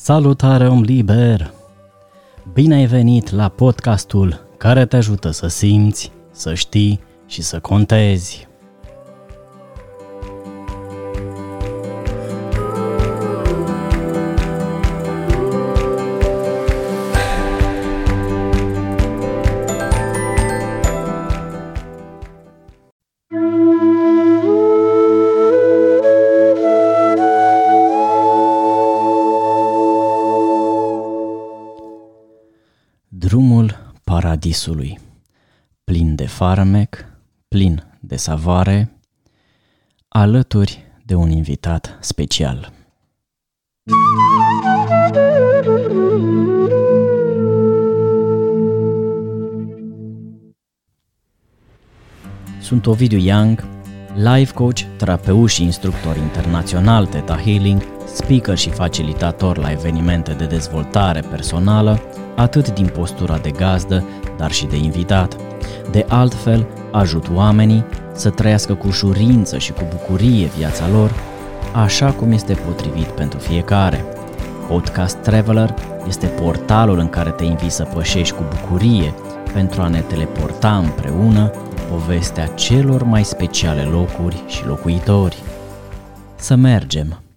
Salutare om liber! Bine ai venit la podcastul care te ajută să simți, să știi și să contezi. Paradisului, plin de farmec, plin de savoare, alături de un invitat special. Sunt Ovidiu Young, life coach, terapeut și instructor internațional Theta Healing, speaker și facilitator la evenimente de dezvoltare personală, atât din postura de gazdă, dar și de invitat. De altfel, ajut oamenii să trăiască cu ușurință și cu bucurie viața lor, așa cum este potrivit pentru fiecare. Podcast Traveler este portalul în care te invit să pășești cu bucurie pentru a ne teleporta împreună povestea celor mai speciale locuri și locuitori. Să mergem!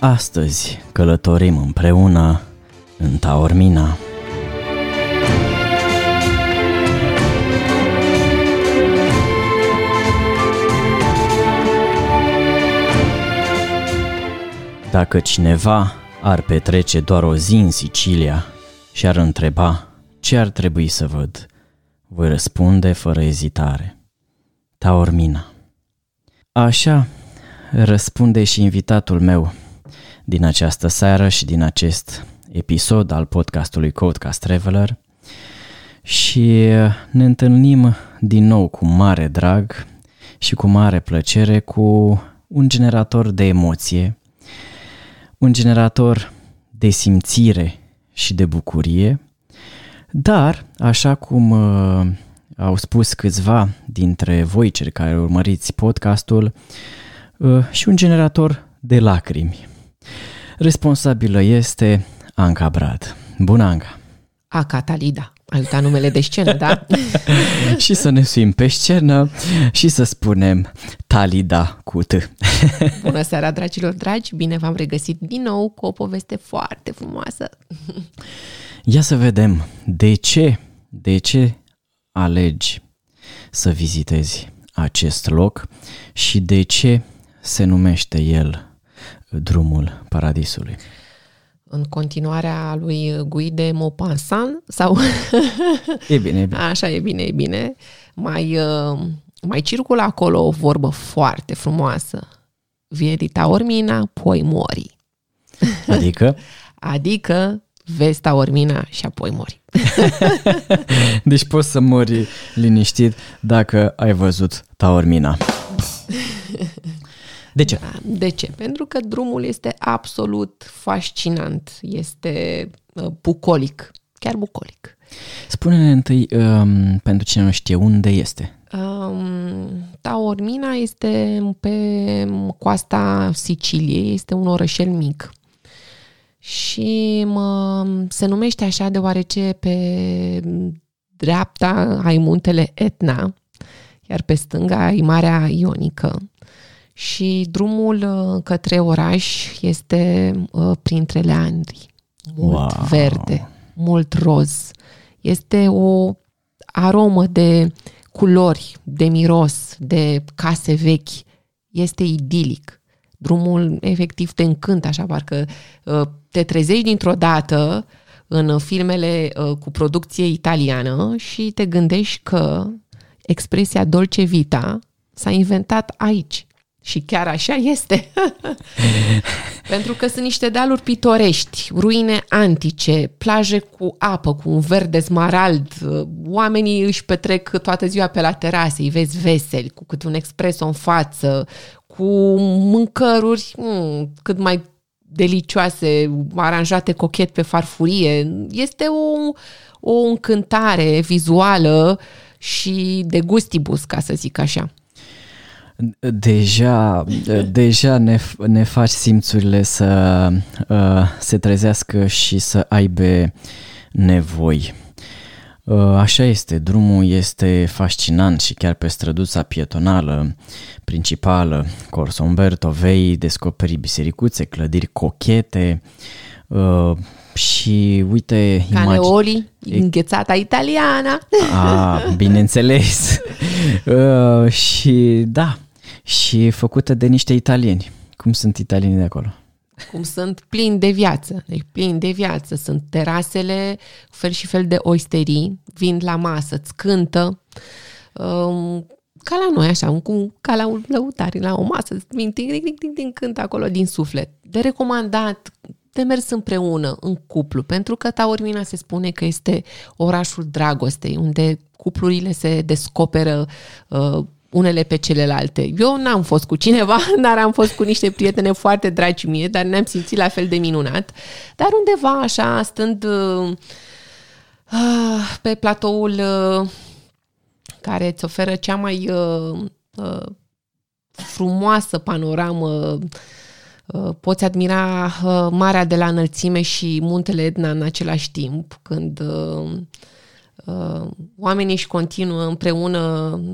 Astăzi călătorim împreună în Taormina. Dacă cineva ar petrece doar o zi în Sicilia și ar întreba ce ar trebui să văd, voi răspunde fără ezitare. Taormina. Așa răspunde și invitatul meu din această seară și din acest episod al podcastului Codecast Traveler și ne întâlnim din nou cu mare drag și cu mare plăcere cu un generator de emoție, un generator de simțire și de bucurie, dar, așa cum uh, au spus câțiva dintre voi cei care urmăriți podcastul, uh, și un generator de lacrimi. Responsabilă este Anca Brad. Bună, Anca! A, Catalida. Ai uitat numele de scenă, da? și să ne suim pe scenă și să spunem Talida cu T. Bună seara, dragilor dragi! Bine v-am regăsit din nou cu o poveste foarte frumoasă. Ia să vedem de ce, de ce alegi să vizitezi acest loc și de ce se numește el drumul paradisului. În continuarea lui Guy de Maupassant sau... E bine, e bine. Așa, e bine, e bine. Mai, uh, mai circulă acolo o vorbă foarte frumoasă. Viedi ormina, poi mori. Adică? adică vezi taormina și apoi mori. deci poți să mori liniștit dacă ai văzut taormina. De ce? Da, de ce? Pentru că drumul este absolut fascinant, este uh, bucolic, chiar bucolic. Spune-ne întâi, um, pentru cine nu știe, unde este? Um, Taormina este pe coasta Siciliei, este un orășel mic. Și mă, se numește așa deoarece pe dreapta ai muntele Etna, iar pe stânga ai Marea Ionică și drumul uh, către oraș este uh, printre leandri. Mult wow. verde, mult roz. Este o aromă de culori, de miros, de case vechi. Este idilic. Drumul efectiv te încântă, așa parcă uh, te trezești dintr-o dată în filmele cu producție italiană și te gândești că expresia dolce vita s-a inventat aici, și chiar așa este. Pentru că sunt niște dealuri pitorești, ruine antice, plaje cu apă, cu un verde smarald, oamenii își petrec toată ziua pe la terase, îi vezi veseli, cu cât un expreso în față, cu mâncăruri mm, cât mai delicioase, aranjate cochet pe farfurie. Este o, o încântare vizuală și de gustibus, ca să zic așa. Deja, deja ne, ne faci simțurile să uh, se trezească și să aibă nevoi. Uh, așa este, drumul este fascinant și chiar pe străduța pietonală principală, Corso Umberto, vei descoperi bisericuțe, clădiri cochete uh, și uite... Caneoli, imagi- înghețata italiana. Ah, bineînțeles. uh, și da, și făcută de niște italieni. Cum sunt italienii de acolo? cum sunt plini de viață. Deci plini de viață. Sunt terasele, fel și fel de oisterii, vin la masă, îți cântă. Um, ca la noi, așa, cum, ca la un lăutari, la o masă, vin, ting, ting, ting, ting, cântă acolo din suflet. De recomandat, de mers împreună, în cuplu, pentru că Taormina se spune că este orașul dragostei, unde cuplurile se descoperă uh, unele pe celelalte. Eu n-am fost cu cineva, dar am fost cu niște prietene foarte dragi mie, dar ne-am simțit la fel de minunat. Dar undeva așa, stând uh, pe platoul uh, care îți oferă cea mai uh, uh, frumoasă panoramă uh, poți admira uh, marea de la înălțime și muntele Etna în același timp, când uh, Uh, oamenii își continuă împreună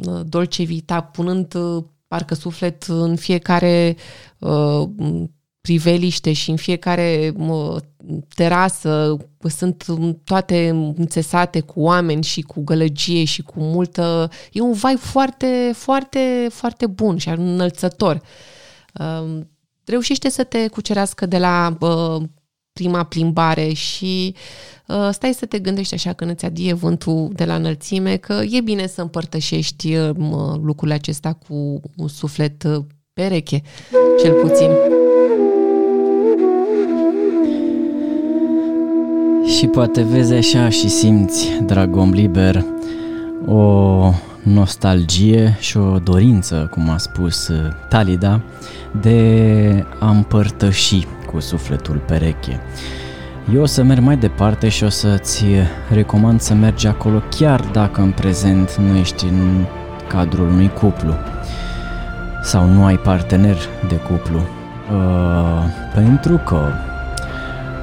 uh, dolce vita, punând uh, parcă suflet în fiecare priveliște și în fiecare terasă sunt toate înțesate cu oameni și cu gălăgie și cu multă... E un vai foarte, foarte, foarte bun și înălțător. Reușește să te cucerească de la prima plimbare și uh, stai să te gândești așa când îți adie vântul de la înălțime că e bine să împărtășești uh, lucrurile acestea cu un suflet uh, pereche, cel puțin. Și poate vezi așa și simți, drag om liber, o nostalgie și o dorință, cum a spus uh, Talida, de a împărtăși cu sufletul pereche. Eu o să merg mai departe și o să-ți recomand să mergi acolo chiar dacă în prezent nu ești în cadrul unui cuplu sau nu ai partener de cuplu. Uh, pentru că,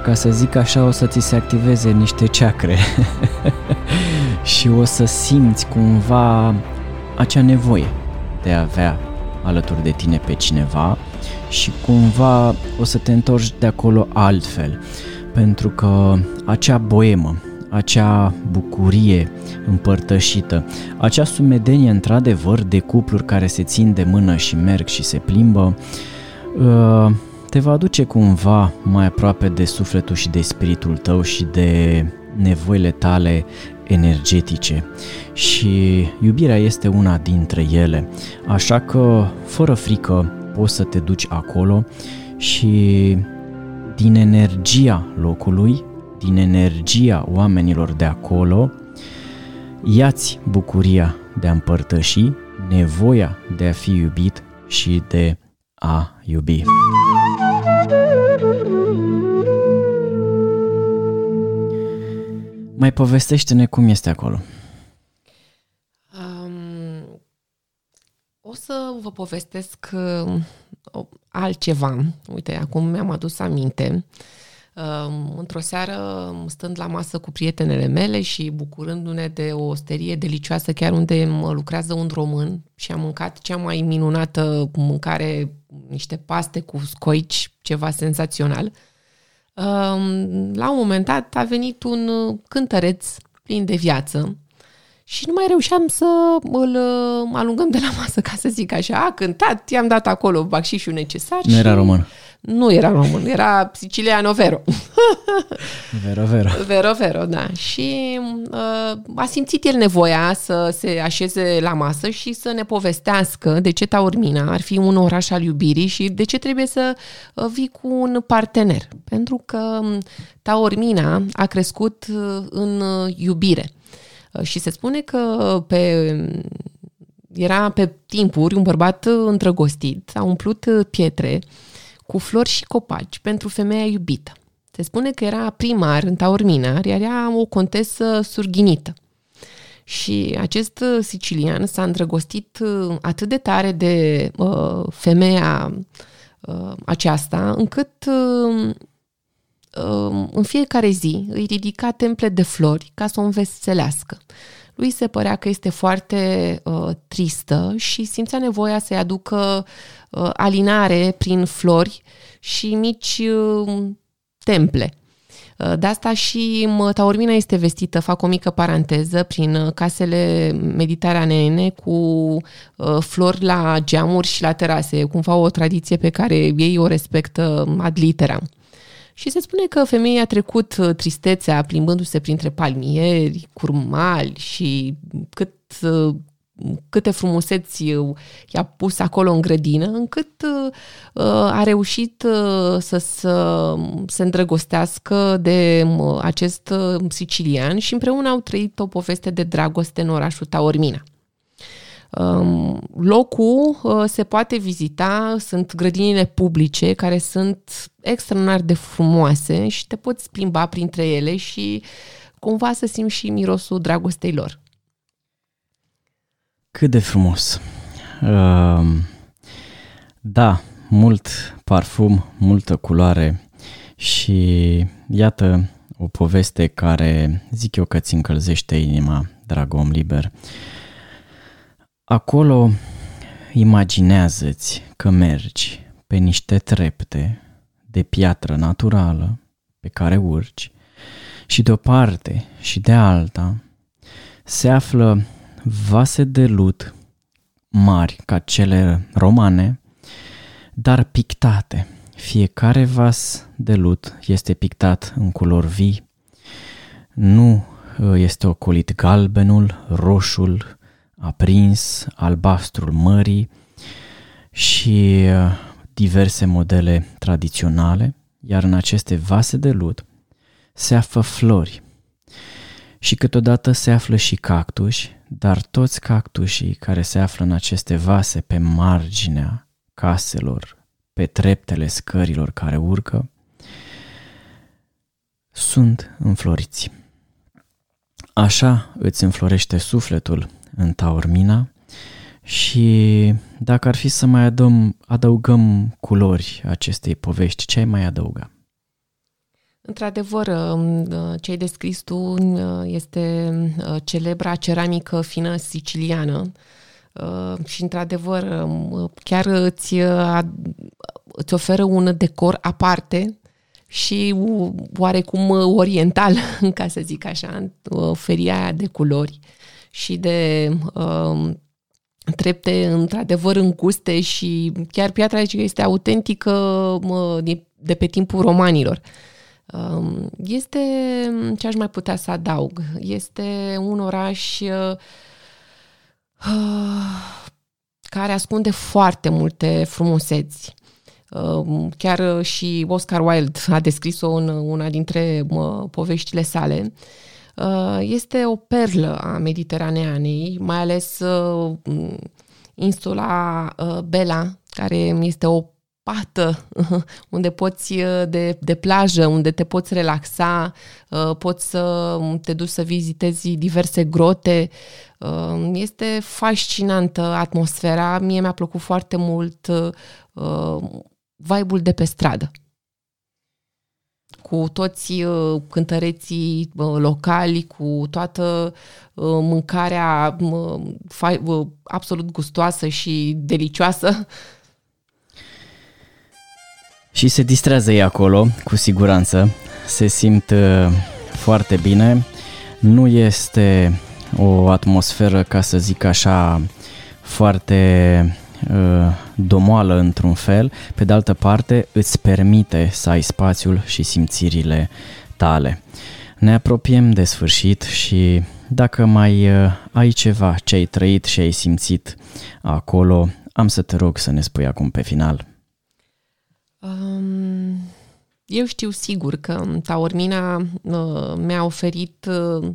ca să zic așa, o să ți se activeze niște ceacre și o să simți cumva acea nevoie de a avea alături de tine pe cineva și cumva o să te întorci de acolo altfel, pentru că acea boemă, acea bucurie împărtășită, acea sumedenie într-adevăr de cupluri care se țin de mână și merg și se plimbă, uh, te va aduce cumva mai aproape de sufletul și de spiritul tău și de nevoile tale energetice și iubirea este una dintre ele. Așa că, fără frică, poți să te duci acolo și din energia locului, din energia oamenilor de acolo, iați bucuria de a împărtăși, nevoia de a fi iubit și de a iubi. Mai povestește-ne cum este acolo. Um, o să vă povestesc uh, altceva. Uite, acum mi-am adus aminte. Um, într-o seară, stând la masă cu prietenele mele și bucurându-ne de o osterie delicioasă, chiar unde lucrează un român și am mâncat cea mai minunată mâncare, niște paste cu scoici, ceva senzațional. Uh, la un moment dat a venit un uh, cântăreț plin de viață și nu mai reușeam să îl uh, alungăm de la masă, ca să zic așa. A cântat, i-am dat acolo baxișul necesar. Nu și... era român. Nu era român, era siciliano vero. vero, vero. Vero, vero, da. Și uh, a simțit el nevoia să se așeze la masă și să ne povestească de ce Taormina ar fi un oraș al iubirii și de ce trebuie să uh, vii cu un partener. Pentru că um, Taormina a crescut uh, în uh, iubire. Uh, și se spune că pe um, era pe timpuri un bărbat îndrăgostit, a umplut pietre cu flori și copaci pentru femeia iubită. Se spune că era primar în Taormina, iar era o contesă surghinită. Și acest sicilian s-a îndrăgostit uh, atât de tare de uh, femeia uh, aceasta, încât uh, uh, în fiecare zi îi ridica temple de flori ca să o înveselească. Lui se părea că este foarte uh, tristă și simțea nevoia să-i aducă uh, alinare prin flori și mici uh, temple. Uh, de asta și taurmina este vestită, fac o mică paranteză, prin uh, casele mediteraneene cu uh, flori la geamuri și la terase, cumva o tradiție pe care ei o respectă ad literam. Și se spune că femeia a trecut tristețea plimbându-se printre palmieri, curmali și cât câte frumuseți i-a pus acolo în grădină, încât uh, a reușit uh, să, să se îndrăgostească de acest uh, sicilian și împreună au trăit o poveste de dragoste în orașul Taormina. Um, locul se poate vizita, sunt grădinile publice care sunt extraordinar de frumoase și te poți plimba printre ele și cumva să simți și mirosul dragostei lor. Cât de frumos! Uh, da, mult parfum, multă culoare și iată o poveste care zic eu că ți încălzește inima, drag om liber. Acolo imaginează-ți că mergi pe niște trepte de piatră naturală pe care urci și de o parte și de alta se află vase de lut mari ca cele romane, dar pictate. Fiecare vas de lut este pictat în culori vii. Nu uh, este ocolit galbenul, roșul, aprins, albastrul mării și uh, diverse modele tradiționale, iar în aceste vase de lut se află flori și câteodată se află și cactuși, dar toți cactușii care se află în aceste vase pe marginea caselor, pe treptele scărilor care urcă, sunt înfloriți. Așa îți înflorește sufletul în taormina. Și dacă ar fi să mai adăm, adăugăm culori acestei povești, ce ai mai adăuga? Într-adevăr, um, uh, ce ai descris tu uh, este uh, celebra ceramică fină siciliană. Și, într-adevăr, um, chiar îți, îți oferă un decor aparte și oarecum oriental, ca să zic așa, feria de culori și de um, trepte într-adevăr înguste și chiar piatra aici este autentică de, de pe timpul romanilor. Um, este, ce aș mai putea să adaug, este un oraș uh, care ascunde foarte multe frumuseți. Um, chiar și Oscar Wilde a descris-o în una dintre poveștile sale. Uh, este o perlă a Mediteraneanei, mai ales uh, insula Bela, care este o pată unde poți uh, de, de plajă, unde te poți relaxa, uh, poți să te duci să vizitezi diverse grote. Uh, este fascinantă atmosfera. Mie mi-a plăcut foarte mult vibe-ul de pe stradă cu toți cântăreții locali, cu toată mâncarea absolut gustoasă și delicioasă și se distrează ei acolo, cu siguranță. Se simt uh, foarte bine. Nu este o atmosferă, ca să zic așa, foarte uh, domoală într-un fel. Pe de altă parte, îți permite să ai spațiul și simțirile tale. Ne apropiem de sfârșit și dacă mai uh, ai ceva ce ai trăit și ai simțit acolo, am să te rog să ne spui acum pe final. Um, eu știu sigur că Taormina uh, mi-a oferit uh,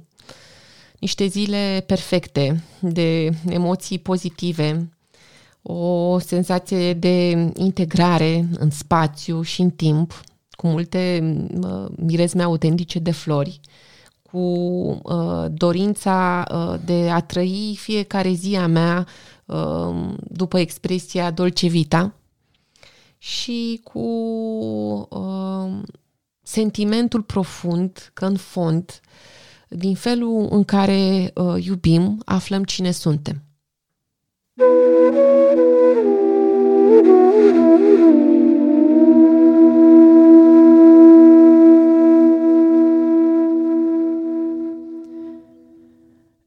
niște zile perfecte de emoții pozitive, o senzație de integrare în spațiu și în timp, cu multe mirezme autentice de flori, cu uh, dorința uh, de a trăi fiecare zi a mea uh, după expresia dolce vita și cu uh, sentimentul profund că în fond, din felul în care uh, iubim, aflăm cine suntem.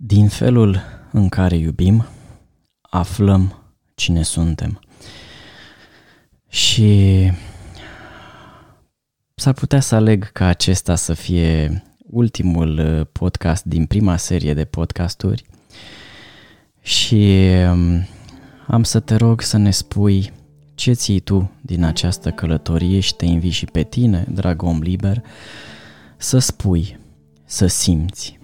Din felul în care iubim, aflăm cine suntem. Și s-ar putea să aleg ca acesta să fie ultimul uh, podcast din prima serie de podcasturi și um, am să te rog să ne spui ce ții tu din această călătorie și te invit și pe tine, drag om liber, să spui, să simți.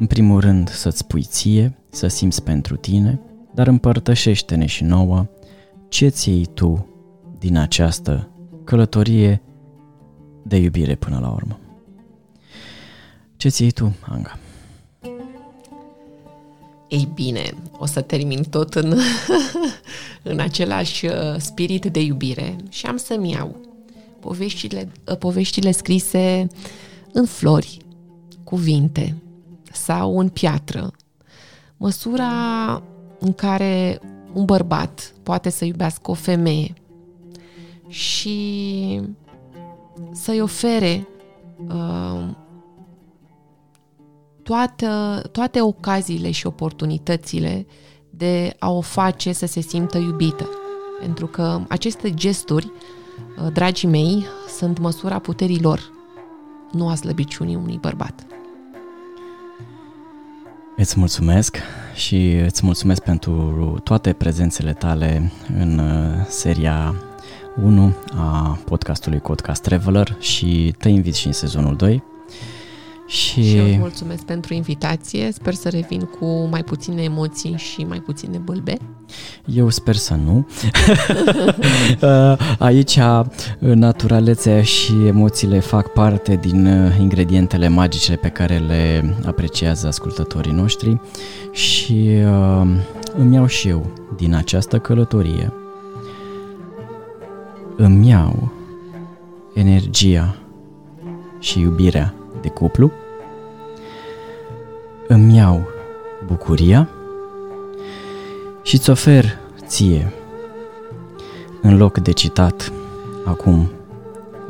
În primul rând să-ți spui ție, să simți pentru tine, dar împărtășește-ne și nouă ce ții tu din această călătorie de iubire până la urmă. Ce ții tu, Anga? Ei bine, o să termin tot în, în același uh, spirit de iubire și am să-mi iau poveștile, uh, poveștile scrise în flori, cuvinte sau în piatră. Măsura în care un bărbat poate să iubească o femeie și să-i ofere uh, toate, toate ocaziile și oportunitățile de a o face să se simtă iubită. Pentru că aceste gesturi, uh, dragii mei, sunt măsura puterii lor, nu a slăbiciunii unui bărbat. Îți mulțumesc și îți mulțumesc pentru toate prezențele tale în uh, seria 1 a podcastului Podcast Traveler și te invit și în sezonul 2. Și... și eu îți mulțumesc pentru invitație. Sper să revin cu mai puține emoții și mai puține bâlbe. Eu sper să nu. Uh, aici uh, naturalețea și emoțiile fac parte din uh, ingredientele magice pe care le apreciază ascultătorii noștri și îmi iau și eu din această călătorie îmi iau energia și iubirea de cuplu, îmi iau bucuria și îți ofer ție, în loc de citat acum,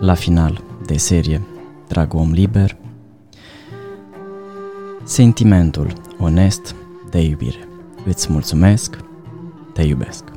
la final de serie, drag om liber, sentimentul onest de iubire. Îți mulțumesc, te iubesc.